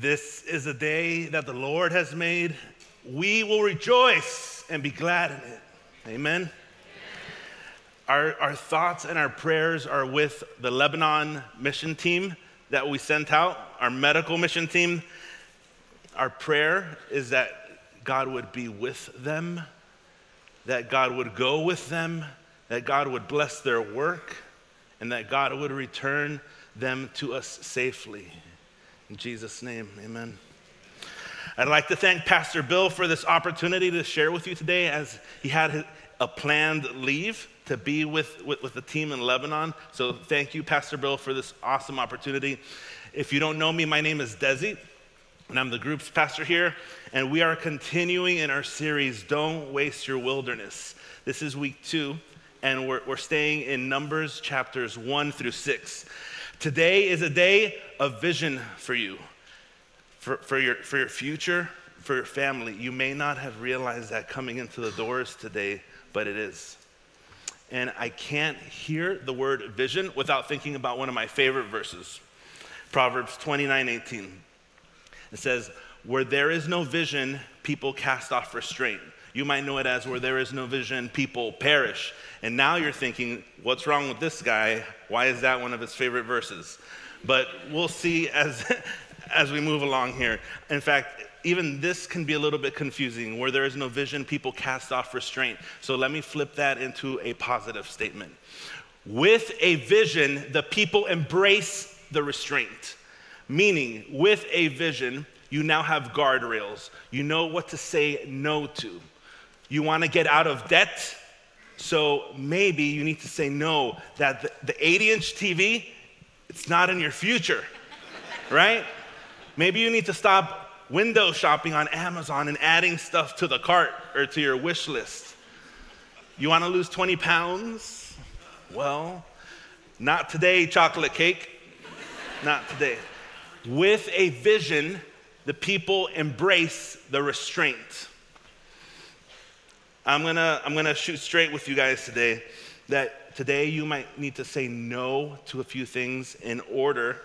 This is a day that the Lord has made. We will rejoice and be glad in it. Amen. Our, our thoughts and our prayers are with the Lebanon mission team that we sent out, our medical mission team. Our prayer is that God would be with them, that God would go with them, that God would bless their work, and that God would return them to us safely. In Jesus' name, amen. I'd like to thank Pastor Bill for this opportunity to share with you today as he had a planned leave to be with, with, with, the team in Lebanon. So thank you, Pastor Bill, for this awesome opportunity. If you don't know me, my name is Desi, and I'm the group's pastor here. And we are continuing in our series, Don't Waste Your Wilderness. This is week two, and we're, we're staying in Numbers chapters one through six. Today is a day of vision for you, for, for, your, for your future, for your family. You may not have realized that coming into the doors today, but it is. And I can't hear the word vision without thinking about one of my favorite verses Proverbs 29 18. It says, Where there is no vision, people cast off restraint. You might know it as where there is no vision, people perish. And now you're thinking, what's wrong with this guy? Why is that one of his favorite verses? But we'll see as, as we move along here. In fact, even this can be a little bit confusing. Where there is no vision, people cast off restraint. So let me flip that into a positive statement. With a vision, the people embrace the restraint. Meaning, with a vision, you now have guardrails. You know what to say no to. You want to get out of debt, so maybe you need to say no, that the, the 80 inch TV, it's not in your future, right? Maybe you need to stop window shopping on Amazon and adding stuff to the cart or to your wish list. You want to lose 20 pounds? Well, not today, chocolate cake. Not today. With a vision, the people embrace the restraint. I'm gonna, I'm gonna shoot straight with you guys today that today you might need to say no to a few things in order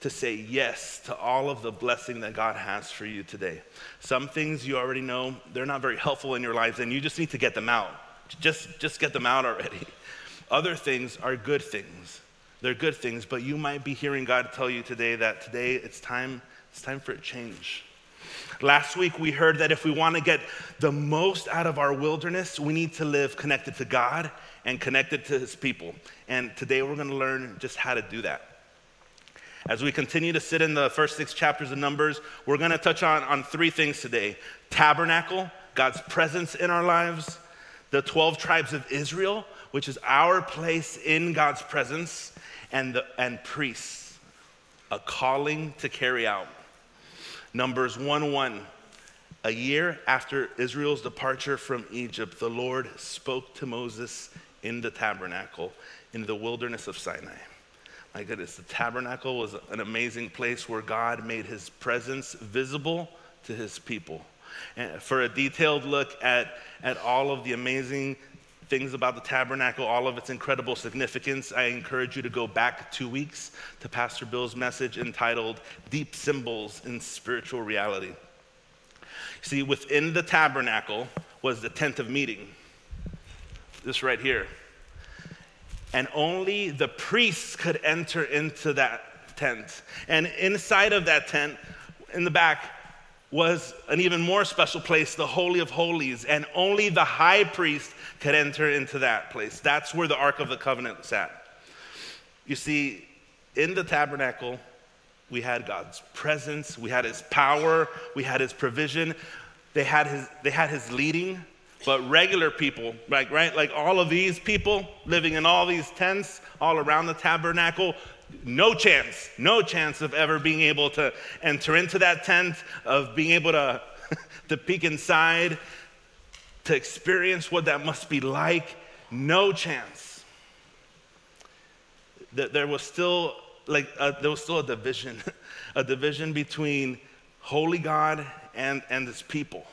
to say yes to all of the blessing that God has for you today. Some things you already know, they're not very helpful in your lives, and you just need to get them out. Just, just get them out already. Other things are good things. They're good things, but you might be hearing God tell you today that today it's time, it's time for a change. Last week, we heard that if we want to get the most out of our wilderness, we need to live connected to God and connected to His people. And today, we're going to learn just how to do that. As we continue to sit in the first six chapters of Numbers, we're going to touch on, on three things today tabernacle, God's presence in our lives, the 12 tribes of Israel, which is our place in God's presence, and, the, and priests, a calling to carry out. Numbers 1 1. A year after Israel's departure from Egypt, the Lord spoke to Moses in the tabernacle in the wilderness of Sinai. My goodness, the tabernacle was an amazing place where God made his presence visible to his people. And for a detailed look at, at all of the amazing things about the tabernacle, all of its incredible significance, I encourage you to go back two weeks to Pastor Bill's message entitled Deep Symbols in Spiritual Reality. See, within the tabernacle was the tent of meeting, this right here. And only the priests could enter into that tent. And inside of that tent, in the back, was an even more special place, the Holy of Holies, and only the high priest could enter into that place. That's where the Ark of the Covenant sat. You see, in the tabernacle, we had God's presence, we had His power, we had His provision, they had His, they had his leading. But regular people, like right, like all of these people living in all these tents all around the tabernacle, no chance, no chance of ever being able to enter into that tent, of being able to, to peek inside, to experience what that must be like. No chance. That there was still like a, there was still a division, a division between holy God and, and his people.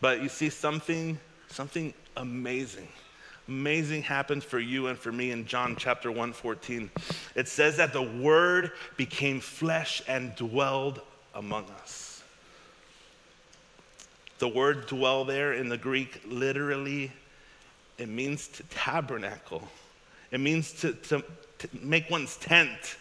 But you see something, something amazing amazing happened for you and for me in John chapter 114. It says that the word became flesh and dwelled among us. The word dwell there in the Greek literally it means to tabernacle. It means to, to, to make one's tent.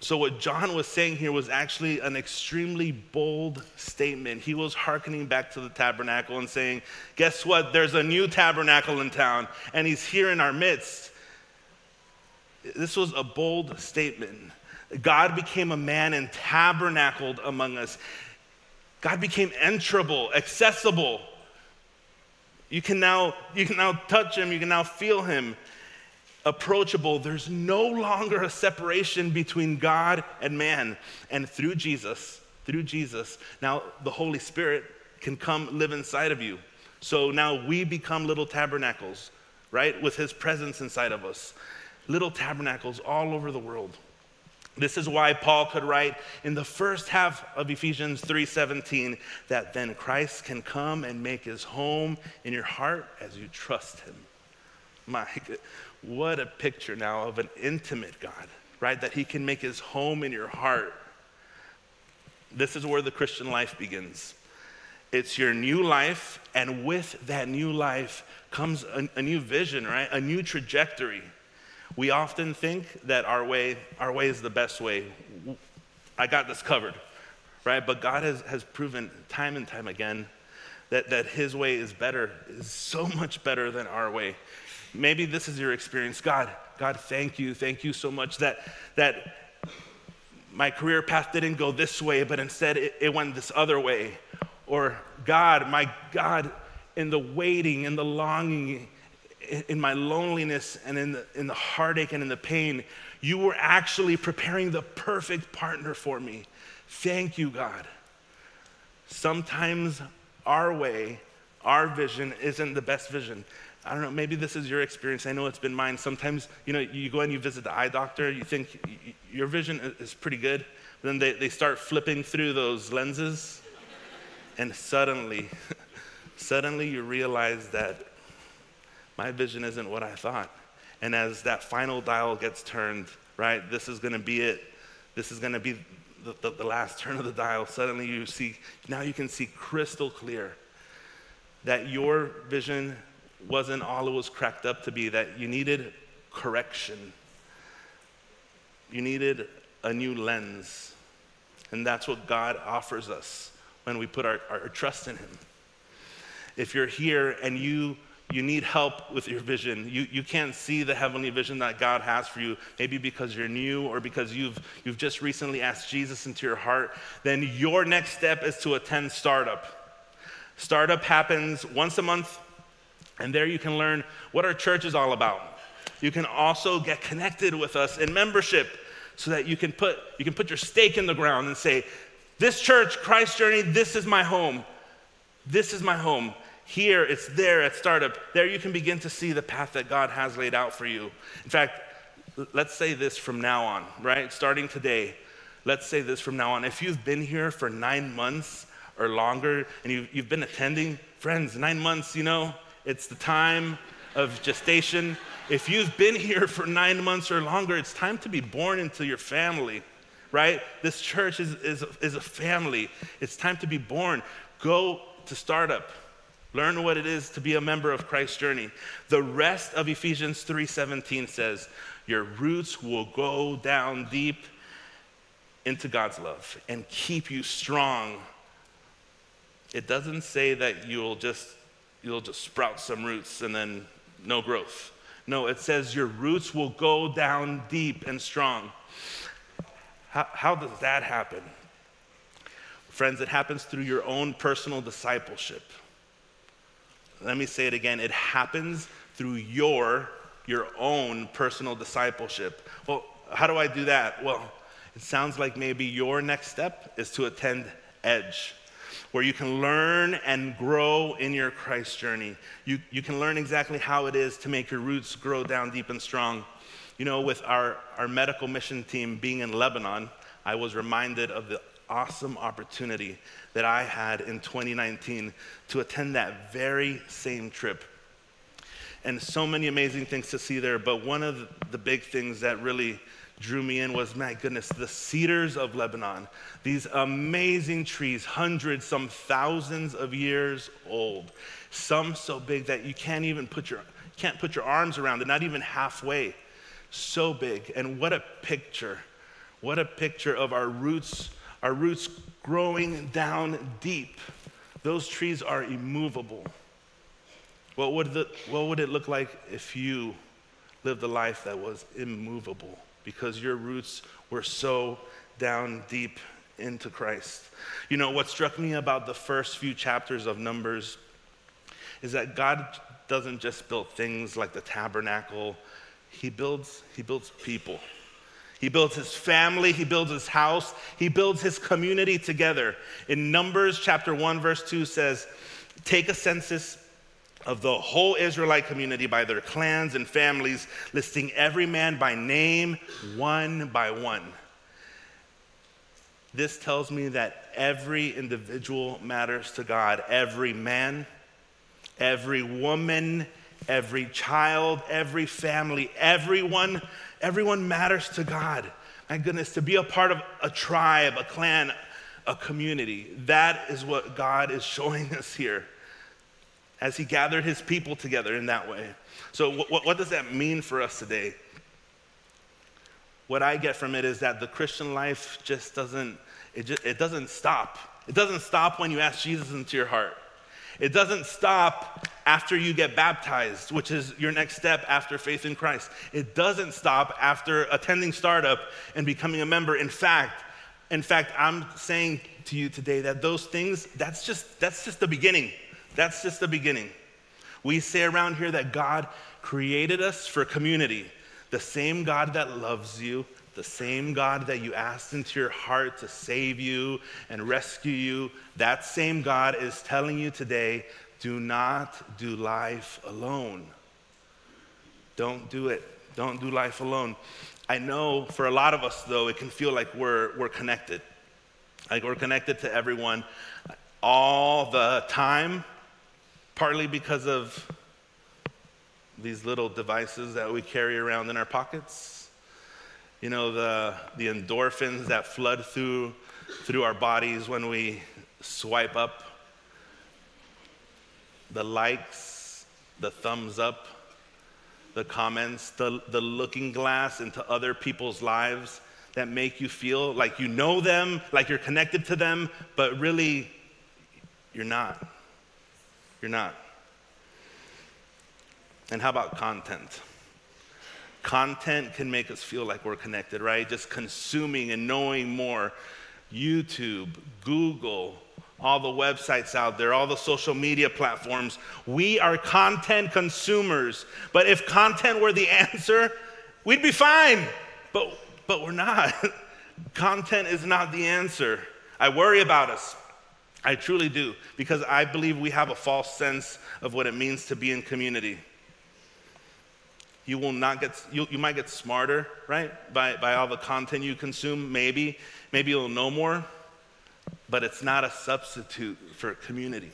So, what John was saying here was actually an extremely bold statement. He was hearkening back to the tabernacle and saying, Guess what? There's a new tabernacle in town, and he's here in our midst. This was a bold statement. God became a man and tabernacled among us. God became enterable, accessible. You can now, you can now touch him, you can now feel him approachable. There's no longer a separation between God and man. And through Jesus, through Jesus, now the Holy Spirit can come live inside of you. So now we become little tabernacles, right? With his presence inside of us. Little tabernacles all over the world. This is why Paul could write in the first half of Ephesians 3:17 that then Christ can come and make his home in your heart as you trust him. My what a picture now of an intimate God, right? That He can make His home in your heart. This is where the Christian life begins. It's your new life, and with that new life comes a, a new vision, right? A new trajectory. We often think that our way, our way is the best way. I got this covered, right? But God has, has proven time and time again that, that His way is better, is so much better than our way. Maybe this is your experience. God, God, thank you. Thank you so much that, that my career path didn't go this way, but instead it, it went this other way. Or, God, my God, in the waiting, in the longing, in, my loneliness, and in the, in the heartache and in the pain, you were actually preparing the perfect partner for me. Thank you, God. Sometimes our way, our vision isn't the best vision. I don't know, maybe this is your experience. I know it's been mine. Sometimes, you know, you go and you visit the eye doctor, you think your vision is pretty good, but then they, they start flipping through those lenses, and suddenly, suddenly you realize that my vision isn't what I thought. And as that final dial gets turned, right, this is gonna be it. This is gonna be the, the, the last turn of the dial. Suddenly you see, now you can see crystal clear that your vision wasn't all it was cracked up to be, that you needed correction. You needed a new lens. And that's what God offers us when we put our, our trust in Him. If you're here and you you need help with your vision. You, you can't see the heavenly vision that God has for you, maybe because you're new or because you've, you've just recently asked Jesus into your heart, then your next step is to attend startup. Startup happens once a month and there you can learn what our church is all about. You can also get connected with us in membership so that you can put, you can put your stake in the ground and say, This church, Christ Journey, this is my home. This is my home. Here, it's there at startup. There you can begin to see the path that God has laid out for you. In fact, let's say this from now on, right? Starting today, let's say this from now on. If you've been here for nine months or longer and you've, you've been attending, friends, nine months, you know, it's the time of gestation. If you've been here for nine months or longer, it's time to be born into your family, right? This church is, is, is a family. It's time to be born. Go to startup. Learn what it is to be a member of Christ's journey. The rest of Ephesians 3:17 says, "Your roots will go down deep into God's love and keep you strong." It doesn't say that you'll just you'll just sprout some roots and then no growth. No, it says your roots will go down deep and strong. How, how does that happen? Friends, it happens through your own personal discipleship. Let me say it again it happens through your, your own personal discipleship. Well, how do I do that? Well, it sounds like maybe your next step is to attend Edge where you can learn and grow in your Christ journey. You, you can learn exactly how it is to make your roots grow down deep and strong. You know, with our, our medical mission team being in Lebanon, I was reminded of the awesome opportunity that I had in 2019 to attend that very same trip. and so many amazing things to see there. But one of the big things that really drew me in was my goodness, the cedars of Lebanon. These amazing trees, hundreds, some thousands of years old. Some so big that you can't even put your can't put your arms around it, not even halfway. So big. And what a picture. What a picture of our roots, our roots growing down deep. Those trees are immovable. What would, the, what would it look like if you lived a life that was immovable? Because your roots were so down deep into Christ. You know, what struck me about the first few chapters of Numbers is that God doesn't just build things like the tabernacle, He builds, he builds people. He builds his family, he builds his house, he builds his community together. In Numbers chapter 1, verse 2 says, Take a census of the whole Israelite community by their clans and families, listing every man by name, one by one. This tells me that every individual matters to God. Every man, every woman, every child, every family, everyone, everyone matters to God. My goodness, to be a part of a tribe, a clan, a community, that is what God is showing us here as he gathered his people together in that way. So, what, what, does that mean for us today? What I get from it is that the Christian life just doesn't, it, just, it doesn't stop. It doesn't stop when you ask Jesus into your heart. It doesn't stop after you get baptized, which is your next step after faith in Christ. It doesn't stop after attending startup and becoming a member. In fact, in fact, I'm saying to you today that those things, that's just that's just the beginning. That's just the beginning. We say around here that God created us for community. The same God that loves you, the same God that you asked into your heart to save you and rescue you, that same God is telling you today do not do life alone. Don't do it. Don't do life alone. I know for a lot of us, though, it can feel like we're, we're connected. Like we're connected to everyone all the time, partly because of these little devices that we carry around in our pockets. You know, the, the endorphins that flood through, through our bodies when we swipe up, the likes, the thumbs up, the comments, the, the looking glass into other people's lives that make you feel like you know them, like you're connected to them, but really, you're not. You're not. And how about content? Content can make us feel like we're connected, right? Just consuming and knowing more. YouTube, Google, all the websites out there, all the social media platforms. We are content consumers. But if content were the answer, we'd be fine. But, but we're not. content is not the answer. I worry about us. I truly do, because I believe we have a false sense of what it means to be in community. You will not get, you, you might get smarter, right, by, by all the content you consume, maybe. Maybe you'll know more, but it's not a substitute for community.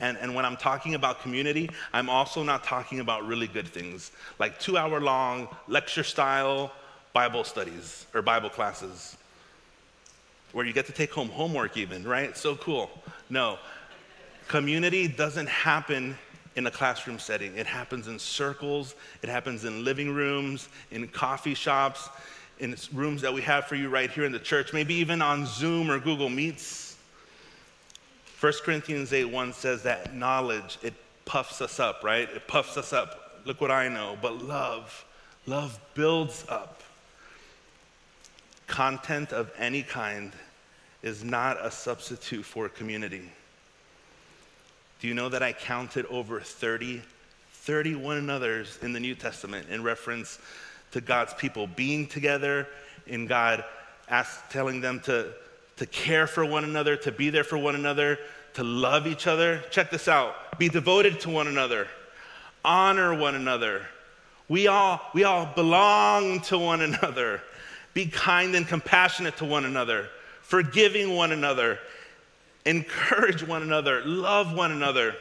And, and when I'm talking about community, I'm also not talking about really good things, like two hour long lecture style Bible studies or Bible classes where you get to take home homework, even, right? So cool. No. Community doesn't happen in a classroom setting, it happens in circles, it happens in living rooms, in coffee shops, in rooms that we have for you right here in the church, maybe even on Zoom or Google Meets. 1 Corinthians 8 1 says that knowledge, it puffs us up, right? It puffs us up. Look what I know. But love, love builds up content of any kind is not a substitute for community. Do you know that I counted over 30, 30 one another's in the New Testament in reference to God's people being together, in God ask, telling them to, to care for one another, to be there for one another, to love each other? Check this out be devoted to one another, honor one another. We all, we all belong to one another. Be kind and compassionate to one another, forgiving one another, encourage one another, love one another.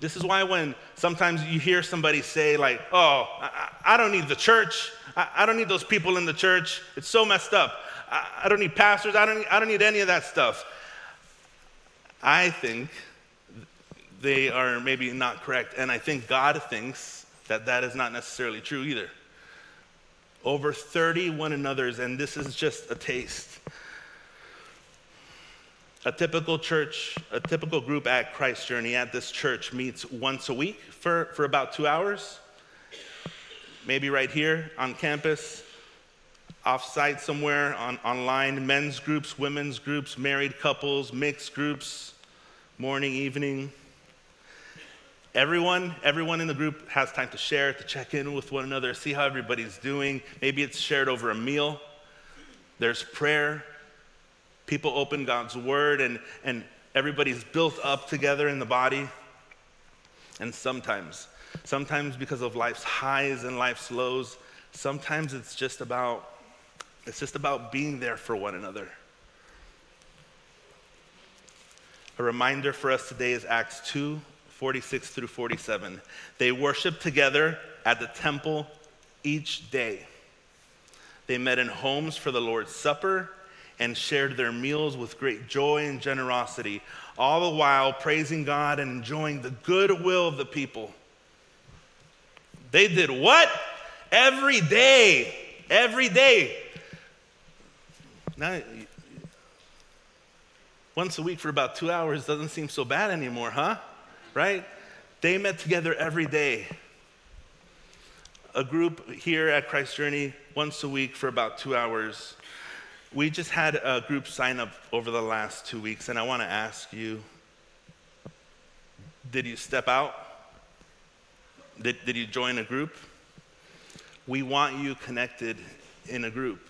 This is why when sometimes you hear somebody say, like, oh, I, I don't need the church, I, I, don't need those people in the church, it's so messed up. I, I don't need pastors, I don't need, I don't need any of that stuff. I think they are maybe not correct, and I think God thinks that that is not necessarily true either. Over 30 one another's, and this is just a taste. A typical church, a typical group at Christ Journey at this church meets once a week for, for about two hours. Maybe right here on campus, off-site somewhere on, online, men's groups, women's groups, married couples, mixed groups, morning, evening. Everyone, everyone in the group has time to share, to check in with one another, see how everybody's doing. Maybe it's shared over a meal. There's prayer. People open God's word and, and everybody's built up together in the body. And sometimes, sometimes because of life's highs and life's lows, sometimes it's just about it's just about being there for one another. A reminder for us today is Acts 2 46 through 47. They worshiped together at the temple each day. They met in homes for the Lord's Supper and shared their meals with great joy and generosity, all the while praising God and enjoying the goodwill of the people. They did what? Every day. Every day. Now, once a week for about two hours doesn't seem so bad anymore, huh? Right? They met together every day. A group here at Christ Journey once a week for about two hours. We just had a group sign up over the last two weeks, and I want to ask you did you step out? Did, did you join a group? We want you connected in a group.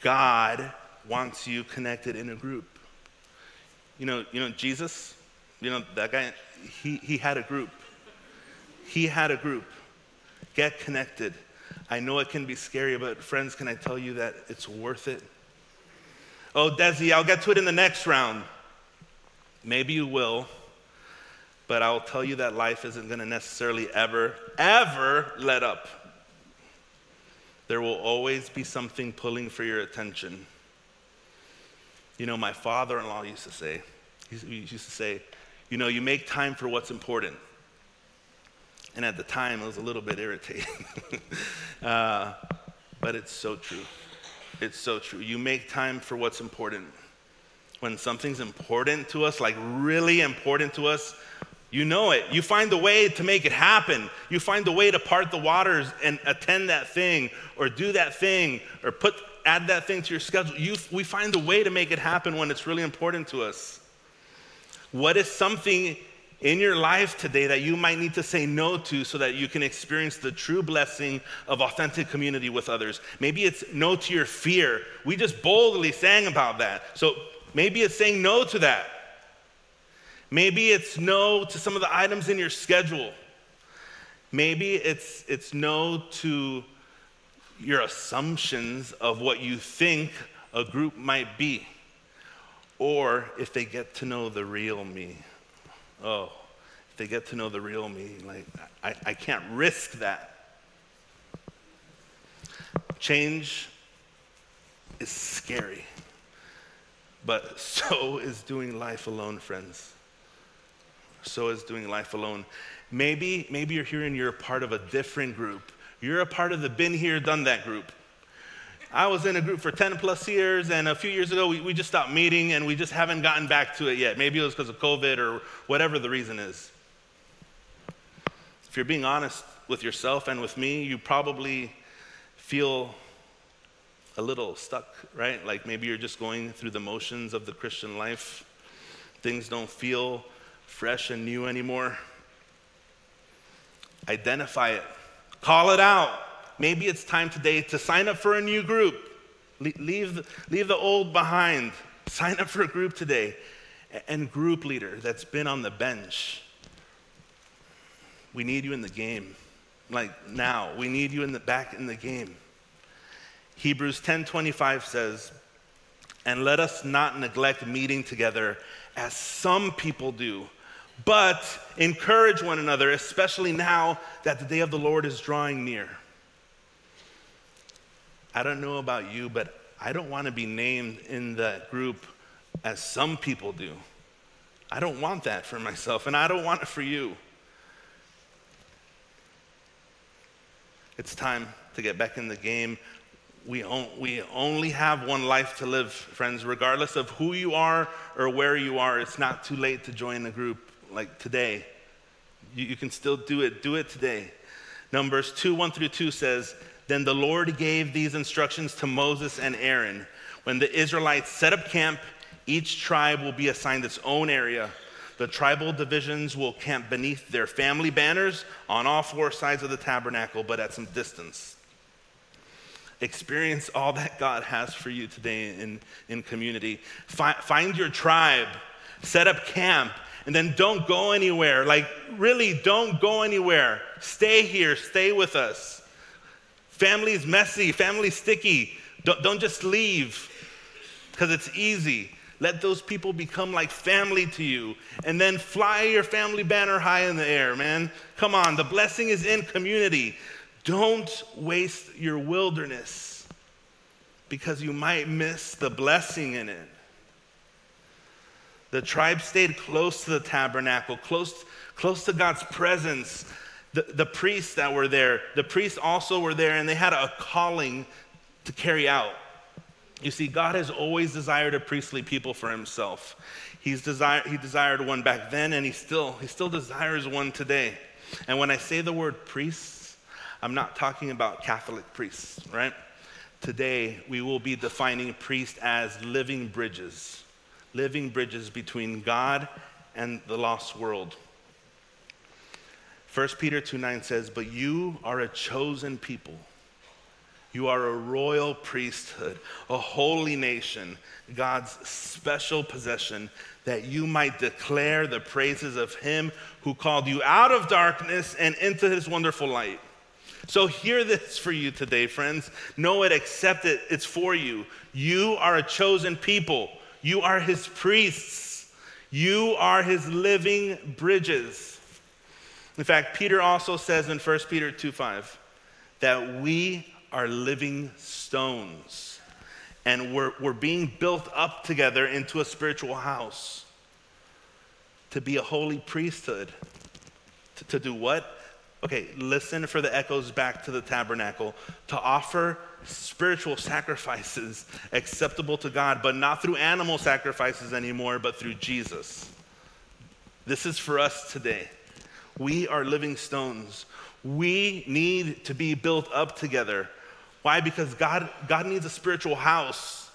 God wants you connected in a group. You know, you know Jesus, you know, that guy, he, he had a group. He had a group. Get connected. I know it can be scary, but friends, can I tell you that it's worth it? Oh, Desi, I'll get to it in the next round. Maybe you will, but I'll tell you that life isn't going to necessarily ever, ever let up. There will always be something pulling for your attention. You know, my father in law used to say, he used to say, you know, you make time for what's important. And at the time, it was a little bit irritating. uh, but it's so true. It's so true. You make time for what's important. When something's important to us, like really important to us, you know it. You find a way to make it happen. You find a way to part the waters and attend that thing or do that thing or put add that thing to your schedule. You, we find a way to make it happen when it's really important to us. What is something in your life today that you might need to say no to so that you can experience the true blessing of authentic community with others? Maybe it's no to your fear. We just boldly sang about that. So maybe it's saying no to that. Maybe it's no to some of the items in your schedule. Maybe it's, it's no to your assumptions of what you think a group might be, or if they get to know the real me. Oh, if they get to know the real me, like, I, I can't risk that. Change is scary, but so is doing life alone, friends. So is doing life alone. Maybe, maybe you're here and you're a part of a different group you're a part of the been here, done that group. I was in a group for 10 plus years, and a few years ago, we, we just stopped meeting and we just haven't gotten back to it yet. Maybe it was because of COVID or whatever the reason is. If you're being honest with yourself and with me, you probably feel a little stuck, right? Like maybe you're just going through the motions of the Christian life. Things don't feel fresh and new anymore. Identify it. Call it out. Maybe it's time today to sign up for a new group. Leave, leave the old behind. Sign up for a group today. And group leader that's been on the bench. We need you in the game. Like now, we need you in the back in the game. Hebrews 10:25 says, "And let us not neglect meeting together as some people do, But encourage one another, especially now that the day of the Lord is drawing near. I don't know about you, but I don't want to be named in that group as some people do. I don't want that for myself, and I don't want it for you. It's time to get back in the game. We, on, we only have one life to live, friends. Regardless of who you are or where you are, it's not too late to join a group like today. You, you can still do it. Do it today. Numbers 2 1 through 2 says, Then the Lord gave these instructions to Moses and Aaron. When the Israelites set up camp, each tribe will be assigned its own area. The tribal divisions will camp beneath their family banners on all four sides of the tabernacle, but at some distance. Experience all that God has for you today in, in community. Fi- find your tribe, set up camp, and then don't go anywhere. Like, really, don't go anywhere. Stay here, stay with us. Family's messy, family's sticky. Don't, don't just leave because it's easy. Let those people become like family to you. And then fly your family banner high in the air, man. Come on, the blessing is in community. Don't waste your wilderness because you might miss the blessing in it. The tribe stayed close to the tabernacle, close, close to God's presence. The, the priests that were there, the priests also were there, and they had a calling to carry out. You see, God has always desired a priestly people for himself. He's desire, he desired one back then, and he still, he still desires one today. And when I say the word priests, I'm not talking about Catholic priests, right? Today, we will be defining priests as living bridges, living bridges between God and the lost world. 1 Peter 2 9 says, But you are a chosen people you are a royal priesthood, a holy nation, God's special possession, that you might declare the praises of Him who called you out of darkness and into His wonderful light. So, hear this for you today, friends. Know it, accept it, it's for you. You are a chosen people, you are His priests, you are His living bridges. In fact, Peter also says in 1 Peter 2 5 that we are living stones. And we're, we're being built up together into a spiritual house to be a holy priesthood. To, to do what? Okay, listen for the echoes back to the tabernacle. To offer spiritual sacrifices acceptable to God, but not through animal sacrifices anymore, but through Jesus. This is for us today. We are living stones. We need to be built up together. Why? Because God, God needs a spiritual house.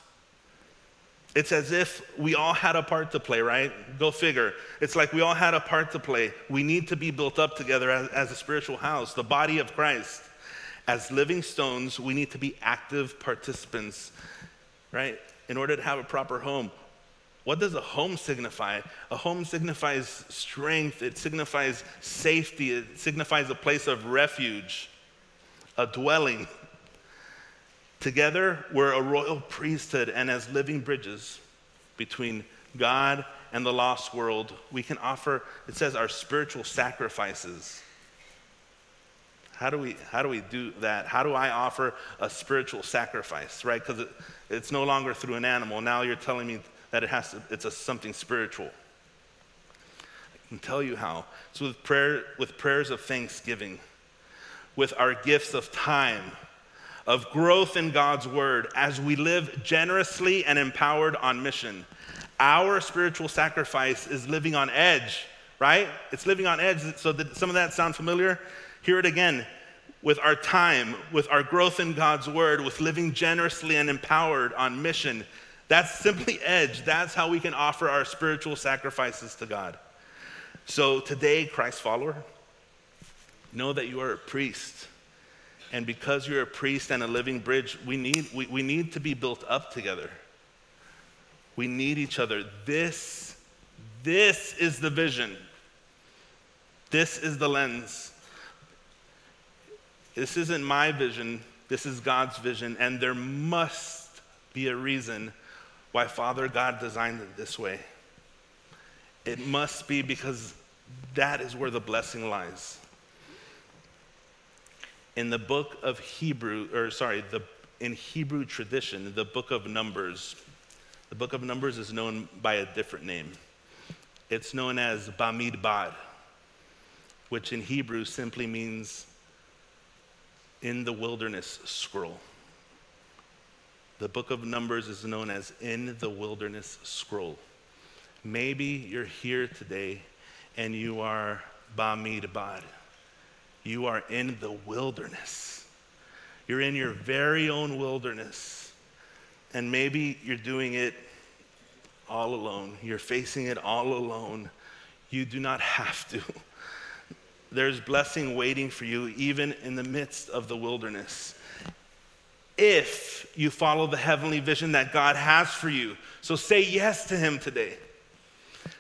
It's as if we all had a part to play, right? Go figure. It's like we all had a part to play. We need to be built up together as, as a spiritual house, the body of Christ. As living stones, we need to be active participants, right? In order to have a proper home. What does a home signify? A home signifies strength, it signifies safety, it signifies a place of refuge, a dwelling. Together, we're a royal priesthood, and as living bridges between God and the lost world, we can offer, it says, our spiritual sacrifices. How do we, how do, we do that? How do I offer a spiritual sacrifice, right? Because it, it's no longer through an animal. Now you're telling me that it has to, it's a, something spiritual. I can tell you how. It's with, prayer, with prayers of thanksgiving, with our gifts of time of growth in God's word as we live generously and empowered on mission. Our spiritual sacrifice is living on edge, right? It's living on edge. So, did some of that sound familiar? Hear it again. With our time, with our growth in God's word, with living generously and empowered on mission. That's simply edge. That's how we can offer our spiritual sacrifices to God. So, today, Christ follower, know that you are a priest and because you're a priest and a living bridge, we need, we, we need to be built up together. We need each other. This, this is the vision. This is the lens. This isn't my vision, this is God's vision, and there must be a reason why Father God designed it this way. It must be because that is where the blessing lies. In the book of Hebrew, or sorry, the, in Hebrew tradition, the book of Numbers, the book of Numbers is known by a different name. It's known as Bamidbar, which in Hebrew simply means in the wilderness scroll. The book of Numbers is known as in the wilderness scroll. Maybe you're here today and you are Bamidbar. You are in the wilderness. You're in your very own wilderness. And maybe you're doing it all alone. You're facing it all alone. You do not have to. There's blessing waiting for you even in the midst of the wilderness. If you follow the heavenly vision that God has for you. So say yes to Him today.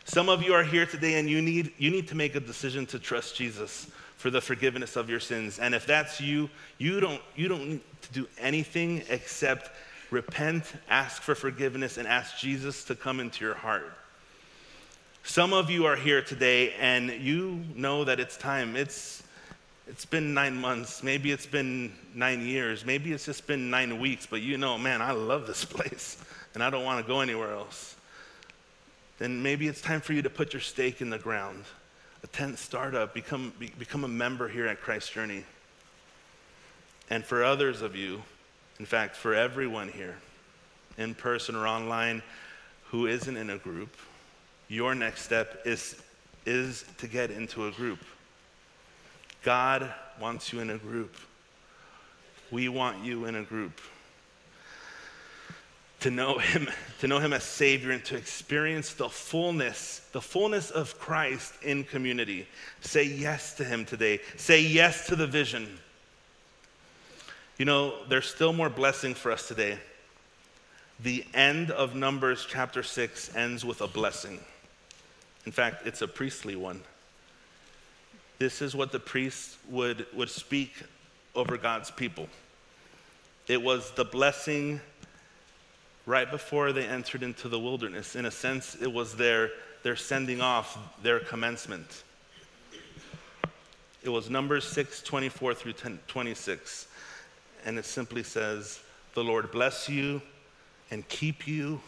Some of you are here today and you need, you need to make a decision to trust Jesus for the forgiveness of your sins. And if that's you, you don't, you don't need to do anything except repent, ask for forgiveness, and ask Jesus to come into your heart. Some of you are here today and you know that it's time. It's, it's been nine months, maybe it's been nine years, maybe it's just been nine weeks, but you know, man, I love this place and I don't want to go anywhere else. Then maybe it's time for you to put your stake in the ground, attend startup, become, be, become a member here at Christ Journey. And for others of you, in fact, for everyone here, in person or online, who isn't in a group, your next step is, is to get into a group. God wants you in a group. We want you in a group. To know him, to know him as Savior and to experience the fullness, the fullness of Christ in community. Say yes to him today. Say yes to the vision. You know, there's still more blessing for us today. The end of Numbers chapter 6 ends with a blessing. In fact, it's a priestly one. This is what the priests would, would speak over God's people. It was the blessing right before they entered into the wilderness. In a sense, it was their, their sending off, their commencement. It was Numbers 6 24 through 10, 26 and it simply says, The Lord bless you and keep you.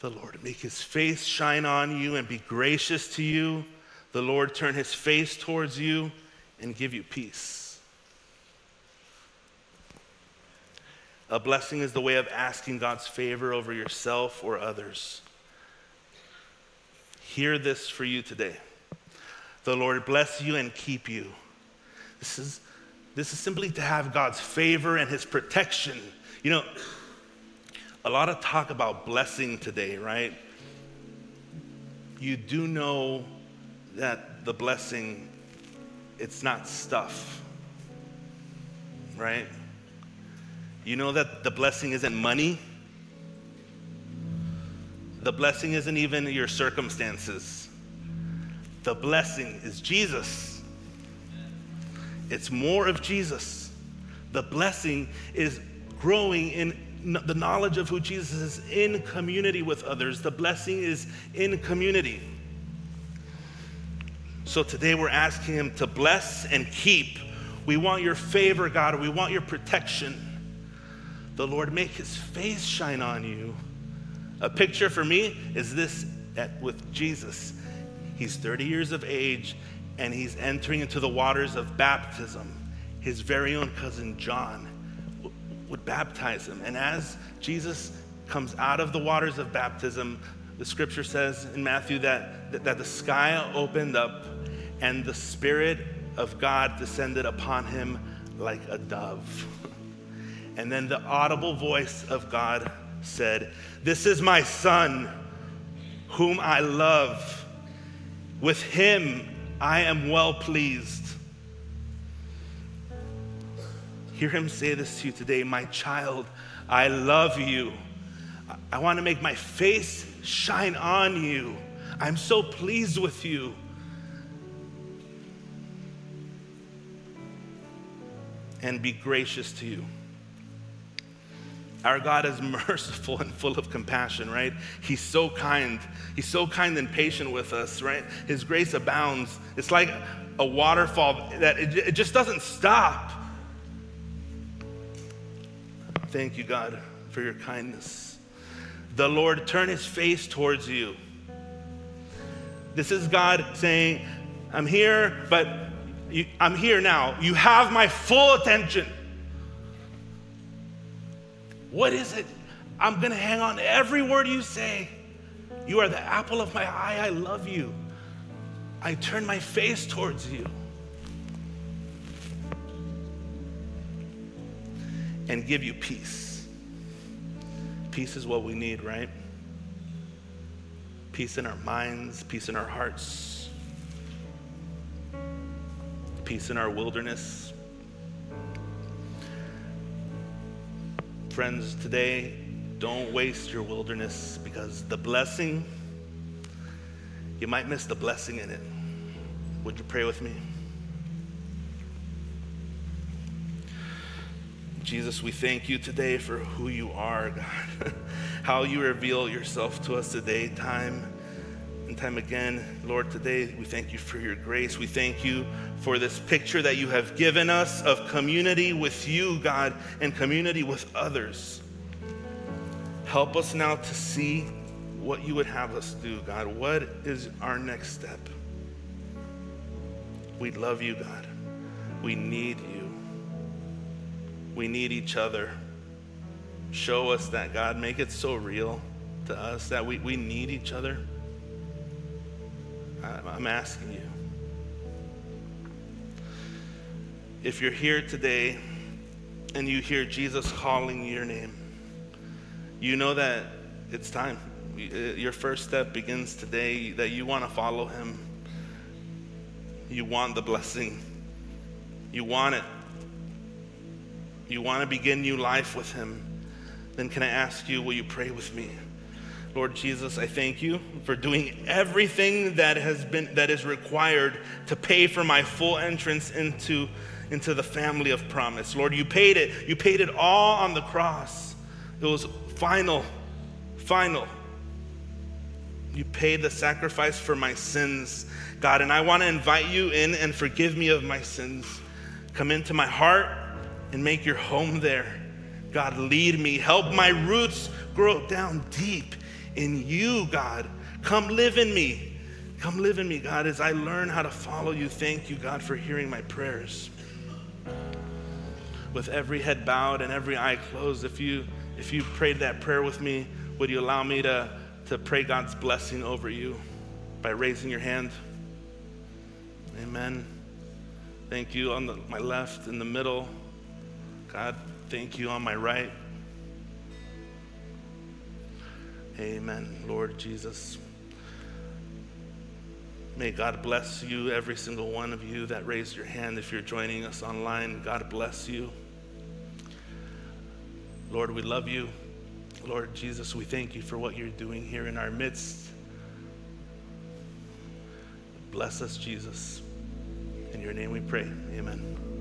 The Lord make his face shine on you and be gracious to you. The Lord turn his face towards you and give you peace. A blessing is the way of asking God's favor over yourself or others. Hear this for you today. The Lord bless you and keep you. This is this is simply to have God's favor and his protection. You know, a lot of talk about blessing today, right? You do know that the blessing, it's not stuff, right? You know that the blessing isn't money. The blessing isn't even your circumstances. The blessing is Jesus. It's more of Jesus. The blessing is growing in the knowledge of who Jesus is in community with others. The blessing is in community. So today we're asking Him to bless and keep. We want your favor, God. We want your protection. The Lord make His face shine on you. A picture for me is this at, with Jesus. He's 30 years of age and he's entering into the waters of baptism. His very own cousin John would baptize him. And as Jesus comes out of the waters of baptism, the scripture says in Matthew that, that, the sky opened up and the Spirit of God descended upon him like a dove. And then the audible voice of God said, This is my son, whom I love. With him I am well pleased. Hear him say this to you today My child, I love you. I want to make my face shine on you. I'm so pleased with you. And be gracious to you. Our God is merciful and full of compassion, right? He's so kind. He's so kind and patient with us, right? His grace abounds. It's like a waterfall that it, it just doesn't stop. Thank you, God, for your kindness. The Lord turn his face towards you. This is God saying, I'm here, but you, I'm here now. You have my full attention. What is it? I'm going to hang on every word you say. You are the apple of my eye. I love you. I turn my face towards you. And give you peace. Peace is what we need, right? Peace in our minds, peace in our hearts, peace in our wilderness. Friends, today, don't waste your wilderness because the blessing, you might miss the blessing in it. Would you pray with me? Jesus, we thank you today for who you are, God. How you reveal yourself to us today, time and time again. Lord, today we thank you for your grace. We thank you for this picture that you have given us of community with you, God, and community with others. Help us now to see what you would have us do, God. What is our next step? We love you, God. We need you. We need each other. Show us that, God. Make it so real to us that we, we need each other. I'm asking you. If you're here today and you hear Jesus calling your name, you know that it's time. Uh, your first step begins today that you want to follow him. You want the blessing. You want it. You want to begin new life with him. Then can I ask you, will you pray with me? Lord Jesus, I thank you for doing everything that has been that is required to pay for my full entrance into, into the family of promise. Lord, you paid it. You paid it all on the cross. It was final, final. You paid the sacrifice for my sins, God, and I want to invite you in and forgive me of my sins. Come into my heart and make your home there. God, lead me. Help my roots grow down deep in you, God. Come live in me. Come live in me, God, as I learn how to follow you. Thank you, God, for hearing my prayers. With every head bowed and every eye closed, if you if you prayed that prayer with me, would you allow me to, to pray God's blessing over you by raising your hand? Amen. Thank you on the, my left, in the middle. God, thank you on my right. Amen, Lord Jesus. May God bless you, every single one of you that raised your hand. If you're joining us online, God bless you. Lord, we love you. Lord Jesus, we thank you for what you're doing here in our midst. Bless us, Jesus. In your name we pray. Amen.